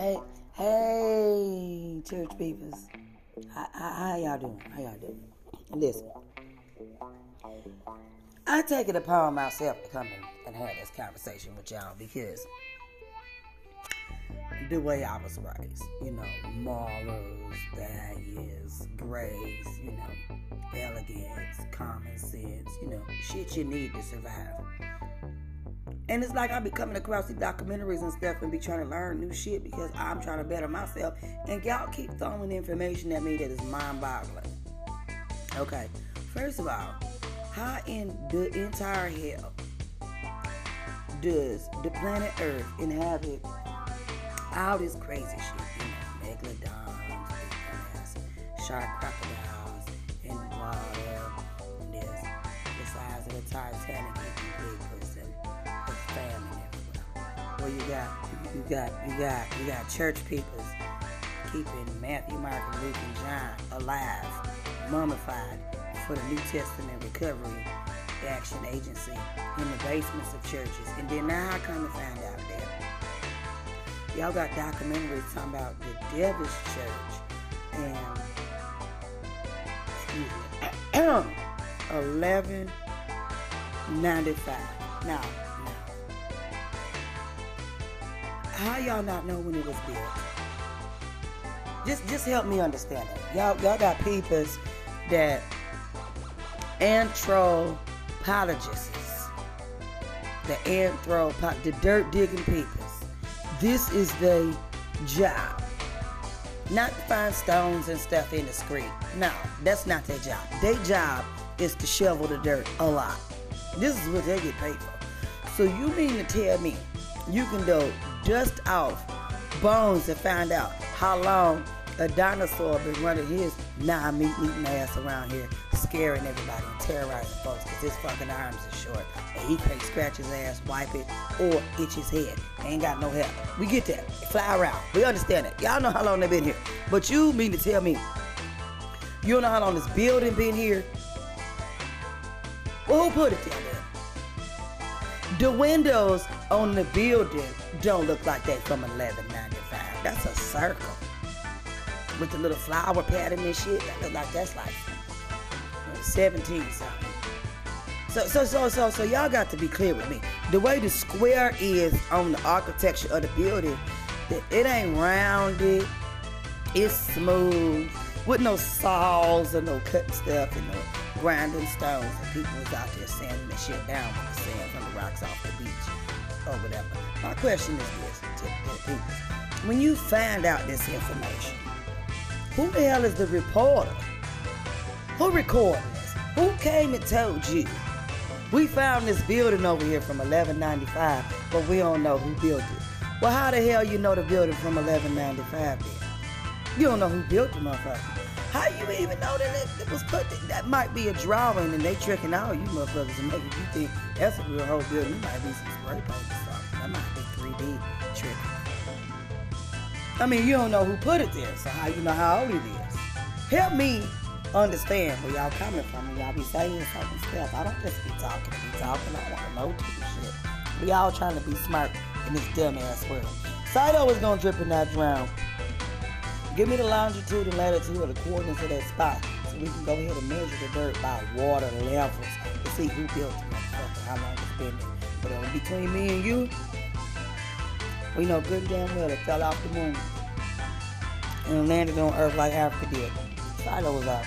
Hey, hey, church peoples. How, how, how y'all doing? How y'all doing? Listen, I take it upon myself to come and have this conversation with y'all because the way I was raised, you know, morals, values, grace, you know, elegance, common sense, you know, shit you need to survive. And it's like I be coming across these documentaries and stuff and be trying to learn new shit because I'm trying to better myself. And y'all keep throwing information at me that is mind boggling. Okay, first of all, how in the entire hell does the planet Earth inhabit all this crazy shit? You know, megalodons, big shark crocodiles in the water, and this, the size of the Titanic, and. Well, you got, you got, you got, you got church peoples keeping Matthew, Mark, Luke, and John alive, mummified for the New Testament Recovery Action Agency in the basements of churches. And then now I come to find out that y'all got documentaries talking about the Devil's Church and excuse me, eleven ninety five. Now, how y'all not know when it was built? Just, just help me understand that. Y'all, y'all got peoples that anthropologists, the anthropo, the dirt digging peoples. This is their job. Not to find stones and stuff in the street. No, that's not their job. Their job is to shovel the dirt a lot. This is what they get paid for. So you mean to tell me you can go dust off bones to find out how long a dinosaur been running his non-meat eating ass around here, scaring everybody and terrorizing folks because his fucking arms are short and he can't scratch his ass, wipe it, or itch his head. Ain't got no help. We get that. Fly around. We understand that. Y'all know how long they been here. But you mean to tell me you don't know how long this building been here? Well, who put it there then? The windows on the building don't look like that from 1195. That's a circle with the little flower pattern and shit. That look like that's like 17 something. So so so so so y'all got to be clear with me. The way the square is on the architecture of the building, it ain't rounded. It's smooth with no saws or no cutting stuff and no grinding stones. And people was out there sanding the shit down with the sand from the rocks off the beach or whatever. My question is this to the people: When you find out this information, who the hell is the reporter? Who recorded this? Who came and told you? We found this building over here from 1195, but we don't know who built it. Well, how the hell you know the building from 1195 then? You don't know who built the motherfucker. How you even know that it, it was put? That might be a drawing, and they tricking all you motherfuckers and making you think that's a real whole building. It might be some spray paint or something. That might be 3D trick. I mean, you don't know who put it there, so how you know how old it is? Help me understand where y'all coming from when y'all be saying something stuff. I don't just be talking, be talking. I want to know too shit. We all trying to be smart in this dumb ass world. Saito is gonna drip and not drown. Give me the longitude and latitude or the coordinates of that spot so we can go ahead and measure the dirt by water levels to see who built it, motherfucker, how long it's been there. But uh, between me and you, we know good and damn well it fell off the moon and landed on Earth like Africa did. Saito was out.